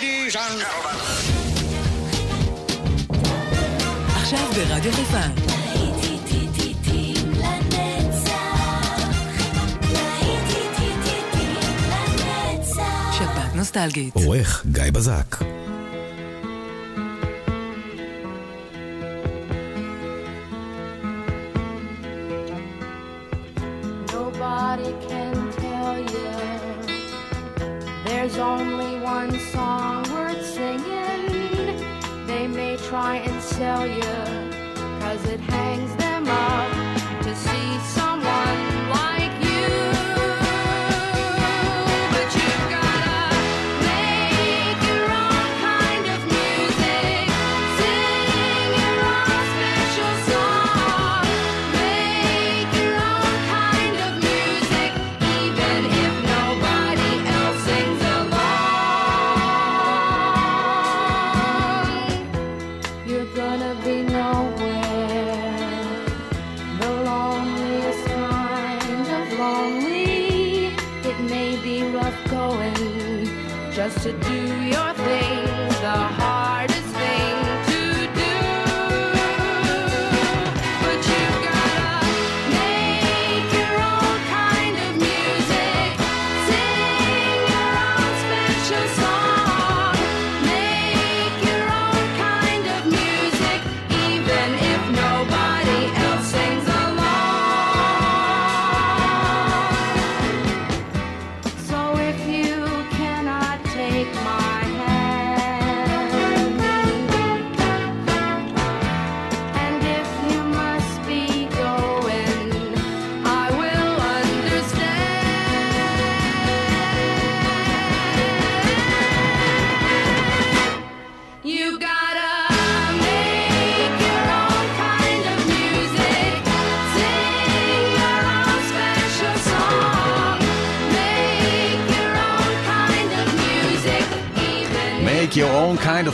Ladies and gentlemen. עכשיו ברדיו חיפה. שפעת נוסטלגית. עורך גיא בזק. Nobody can tell you there's only one song try and sell you, cause it hangs them up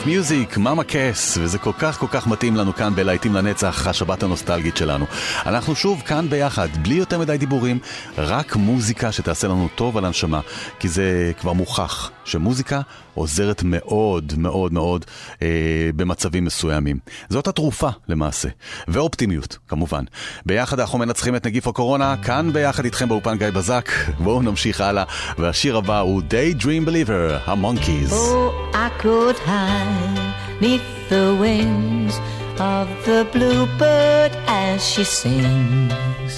music, מאמה קס, וזה כל כך כל כך מתאים לנו כאן בלהיטים לנצח, השבת הנוסטלגית שלנו. אנחנו שוב כאן ביחד, בלי יותר מדי דיבורים, רק מוזיקה שתעשה לנו טוב על הנשמה, כי זה כבר מוכח שמוזיקה עוזרת מאוד מאוד מאוד אה, במצבים מסוימים. זאת התרופה למעשה, ואופטימיות כמובן. ביחד אנחנו מנצחים את נגיף הקורונה, כאן ביחד איתכם באופן גיא בזק. בואו נמשיך הלאה, והשיר הבא הוא Daydream Believer, המונקיז. Oh, I could hide the wings of the bluebird as she sings.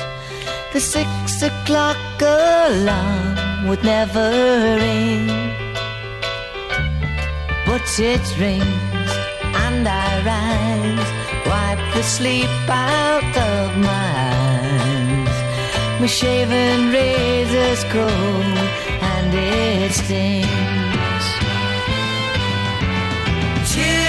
The six o'clock alarm would never ring, it rings and I rise, wipe the sleep out of my eyes. My shaven razor's cold and it stings. Cheer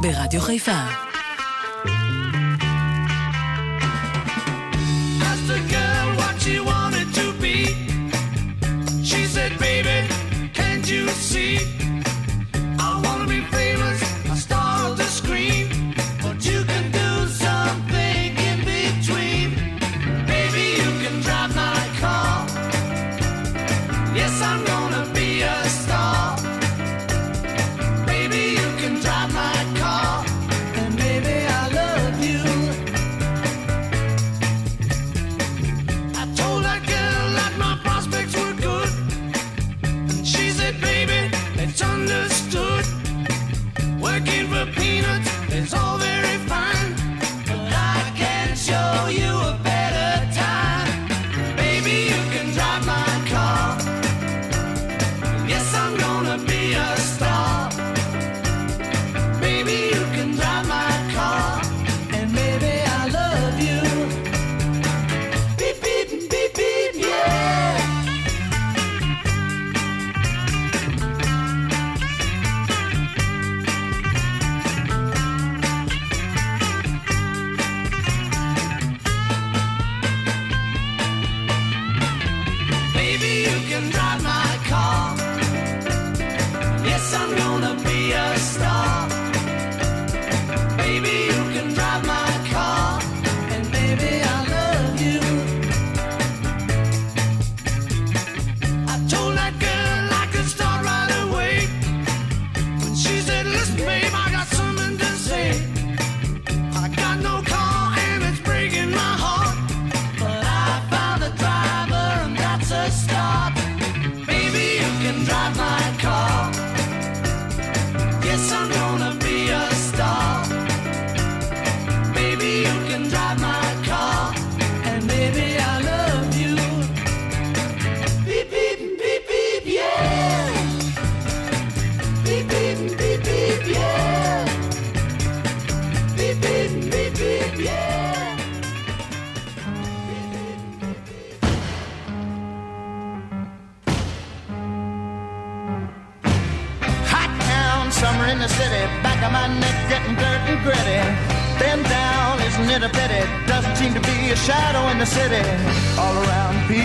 ברדיו חיפה.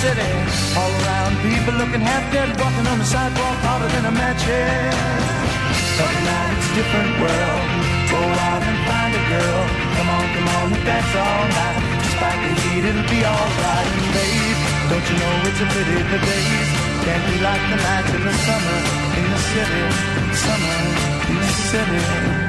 city. All around, people looking half dead, walking on the sidewalk harder than a match head. But now it's a different world. Go out and find a girl. Come on, come on, and dance all night. Despite the heat, it'll be alright. And babe, don't you know it's a pity the days can't be like the nights in the summer in the city, summer in the city.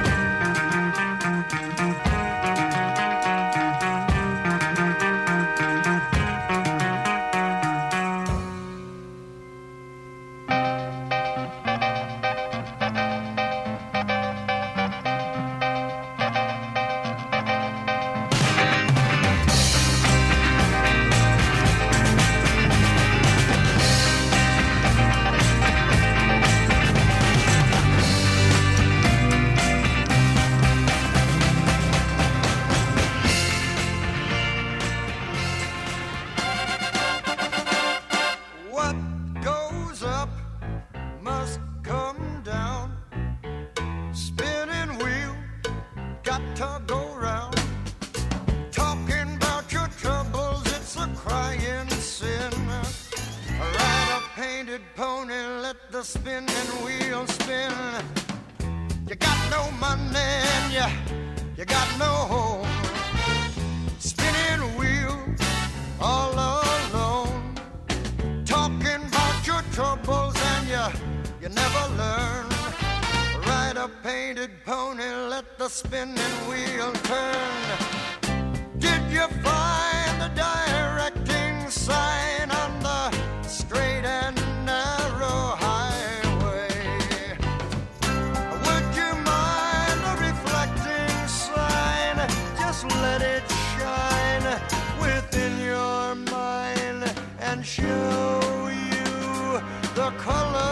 The colors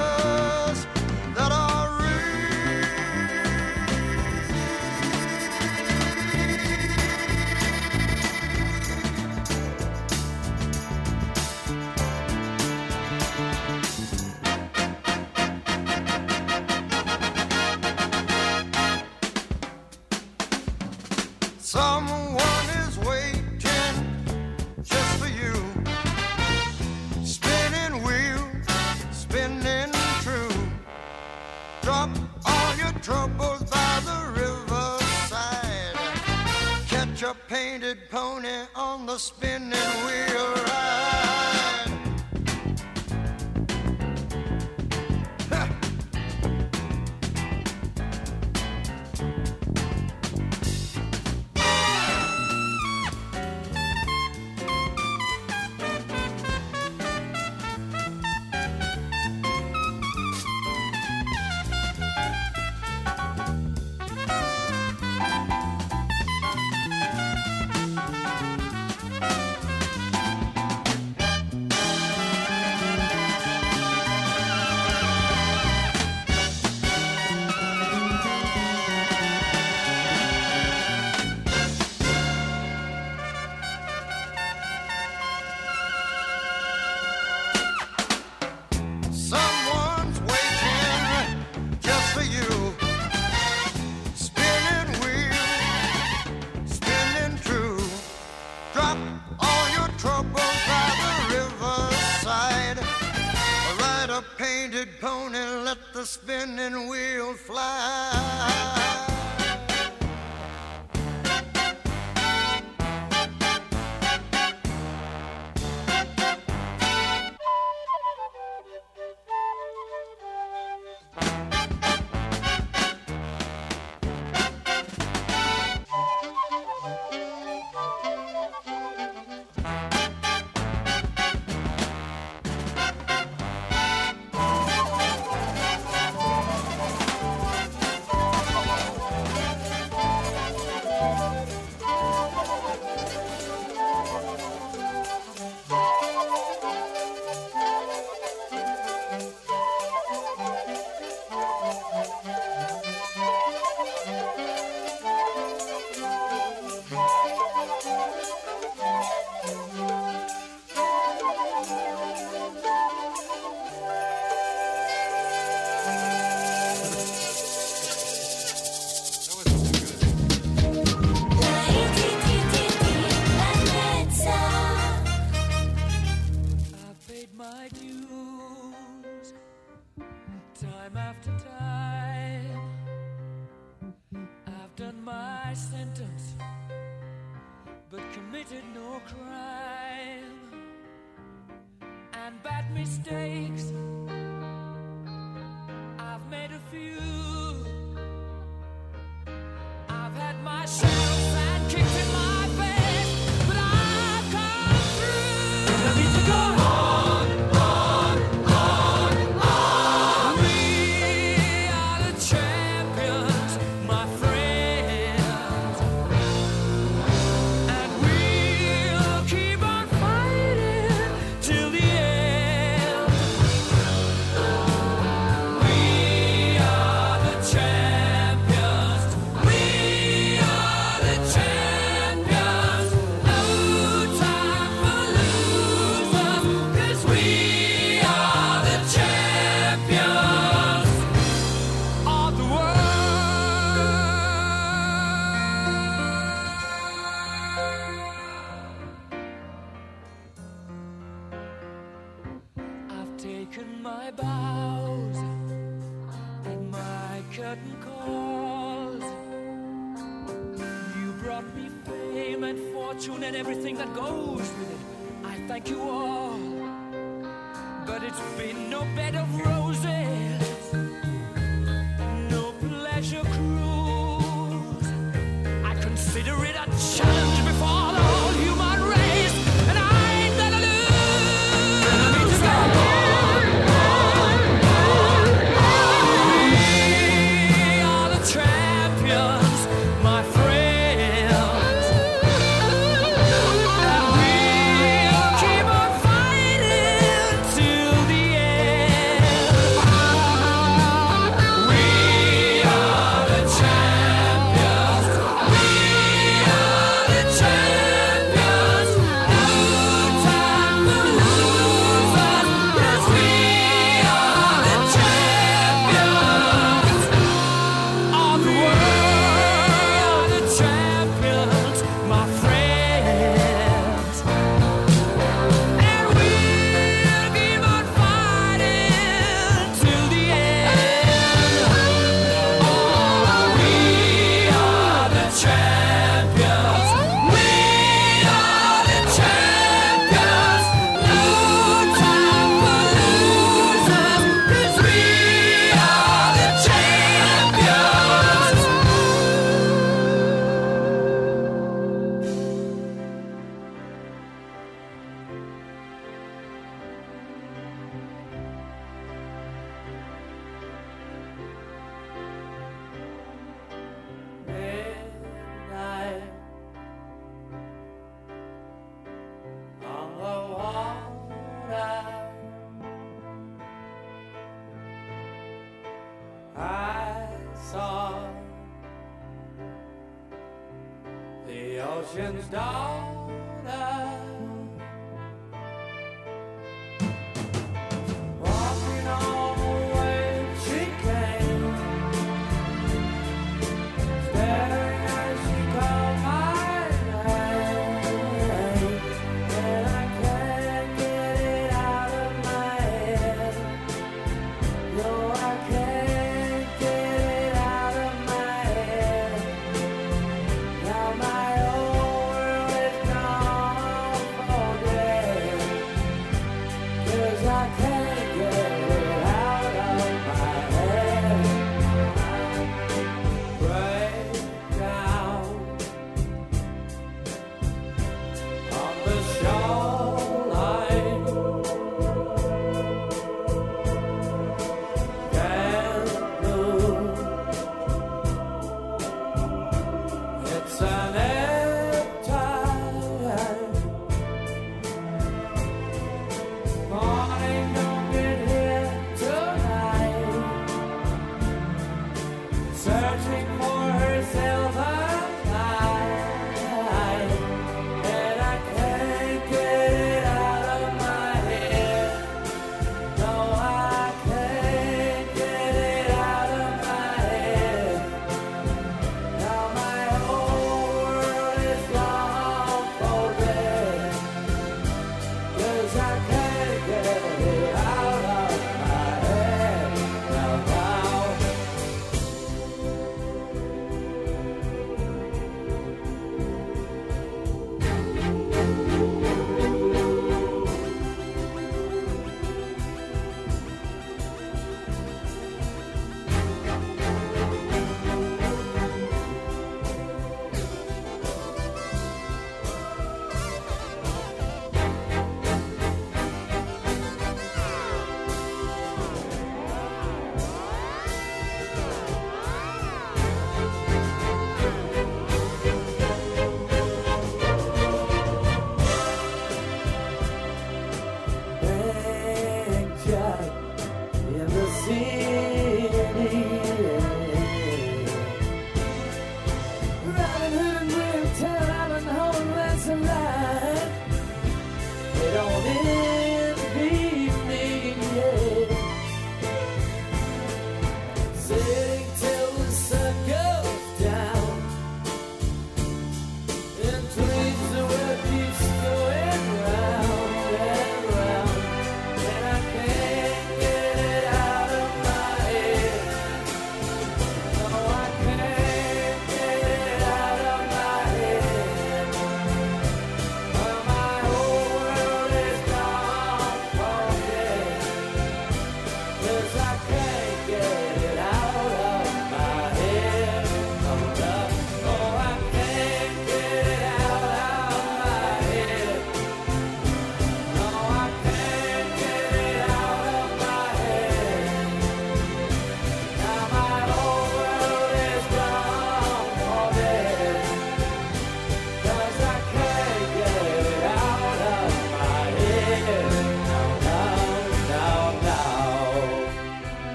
spinning wheel fly.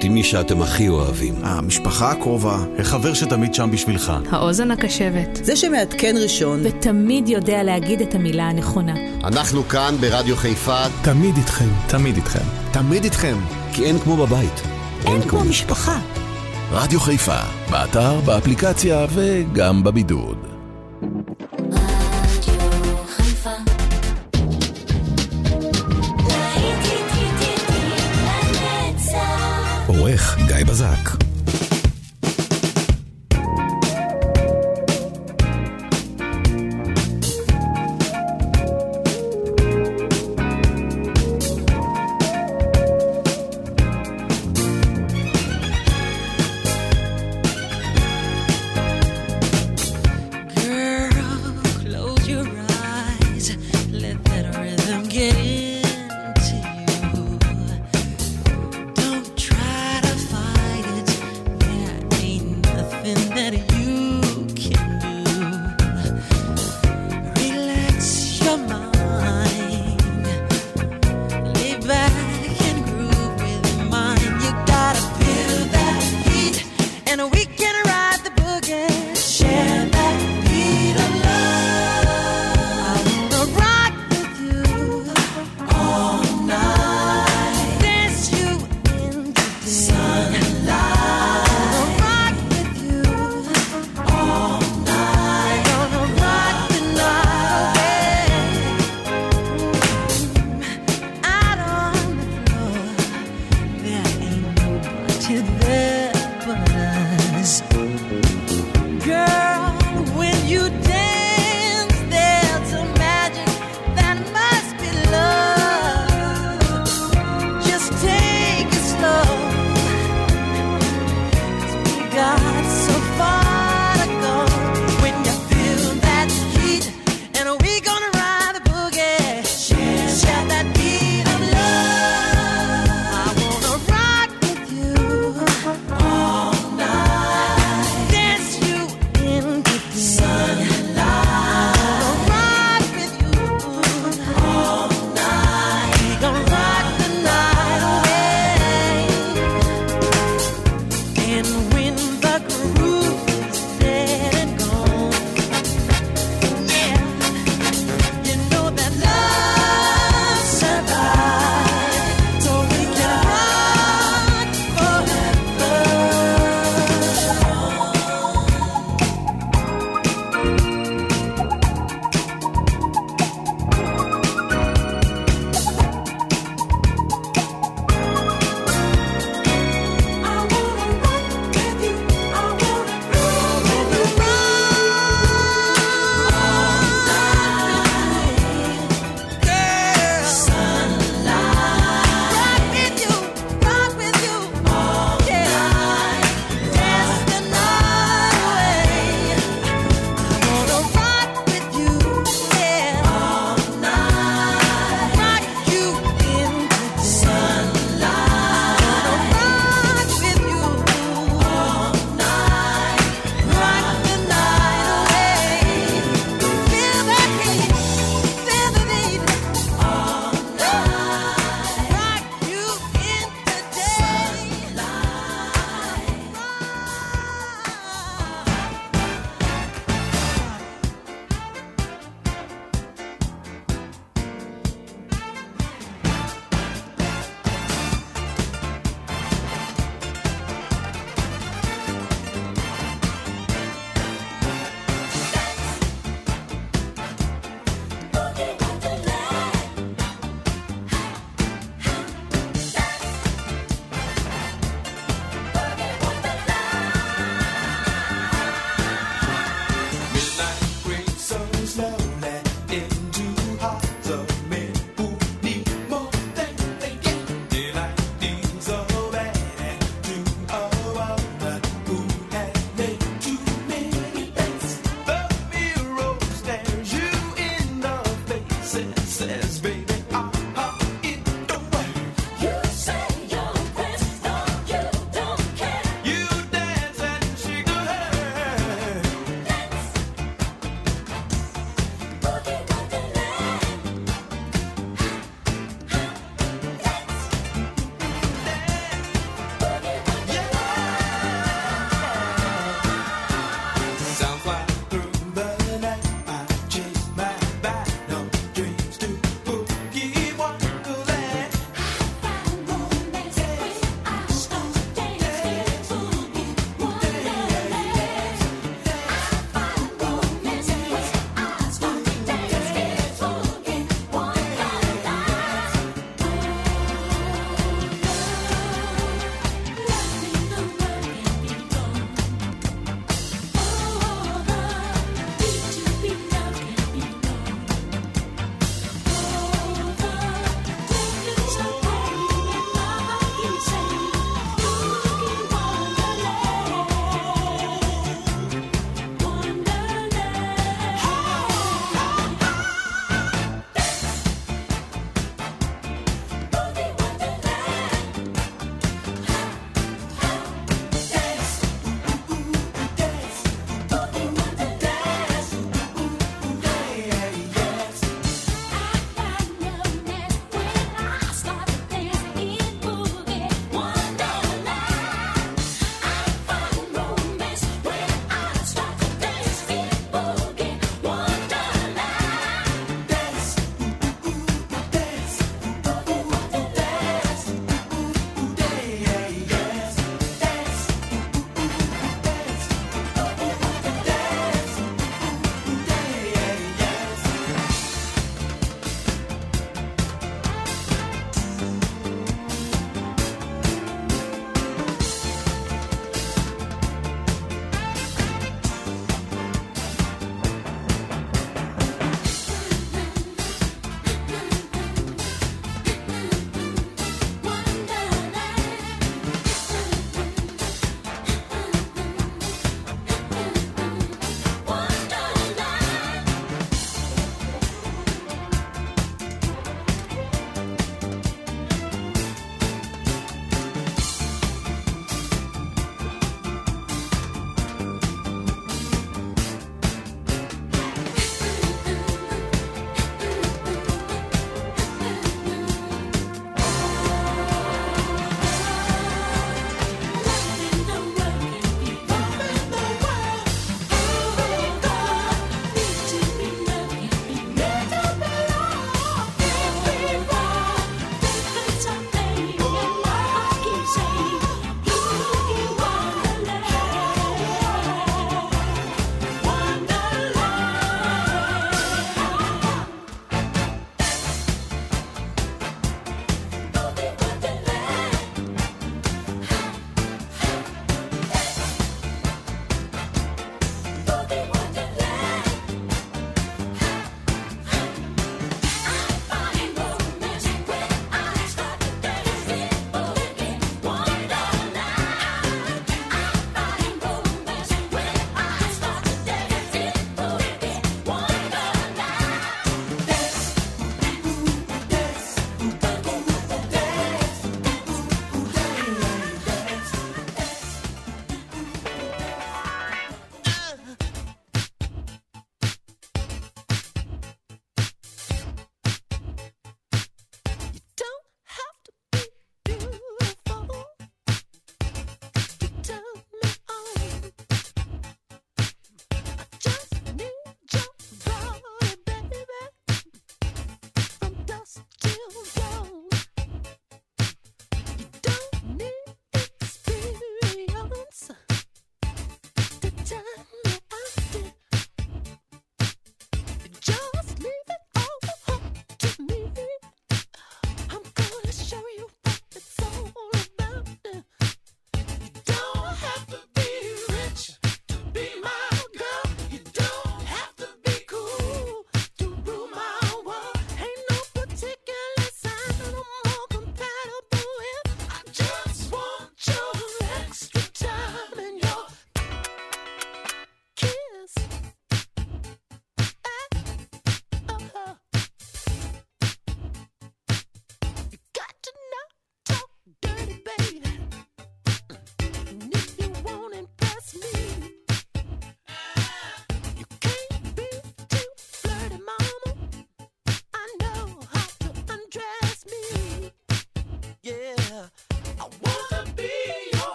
להיות עם מי שאתם הכי אוהבים. המשפחה הקרובה, החבר שתמיד שם בשבילך. האוזן הקשבת. זה שמעדכן ראשון. ותמיד יודע להגיד את המילה הנכונה. אנחנו כאן ברדיו חיפה. תמיד איתכם. תמיד איתכם. תמיד איתכם. כי אין כמו בבית. אין אין כמו משפחה. רדיו חיפה, באתר, באפליקציה וגם בבידוד. איתי בזק.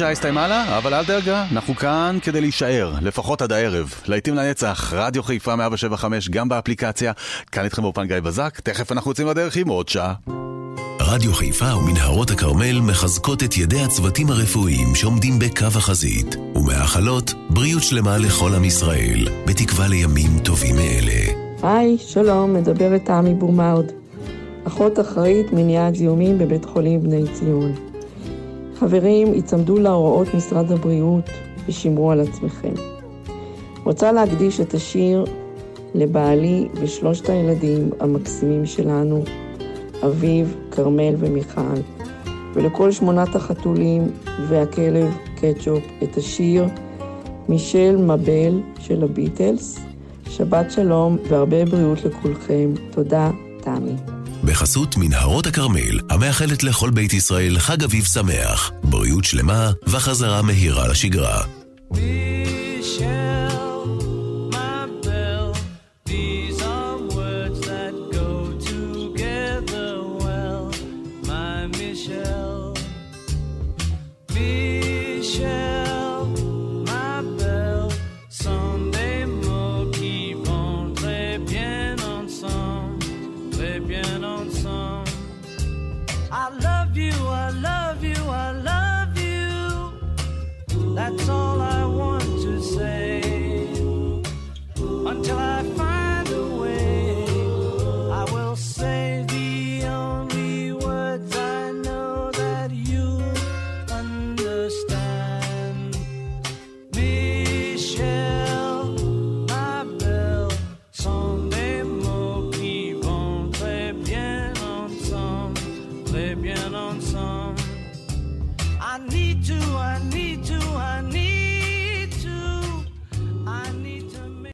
עוד שעה הסתיימה לה, אבל אל דאגה, אנחנו כאן כדי להישאר, לפחות עד הערב. להיטים לנצח, רדיו חיפה 175, גם באפליקציה. כאן איתכם באופן גיא בזק, תכף אנחנו יוצאים לדרך עם עוד שעה. רדיו חיפה ומנהרות הכרמל מחזקות את ידי הצוותים הרפואיים שעומדים בקו החזית, ומאחלות בריאות שלמה לכל עם ישראל, בתקווה לימים טובים מאלה. היי, שלום, מדברת תמי בומאוד, אחות אחראית מניעת זיהומים בבית חולים בני ציון. חברים, היצמדו להוראות משרד הבריאות ושמרו על עצמכם. רוצה להקדיש את השיר לבעלי ושלושת הילדים המקסימים שלנו, אביב, כרמל ומיכל, ולכל שמונת החתולים והכלב קטשופ את השיר מישל מבל של הביטלס. שבת שלום והרבה בריאות לכולכם. תודה, תמי. בחסות מנהרות הכרמל, המאחלת לכל בית ישראל חג אביב שמח, בריאות שלמה וחזרה מהירה לשגרה.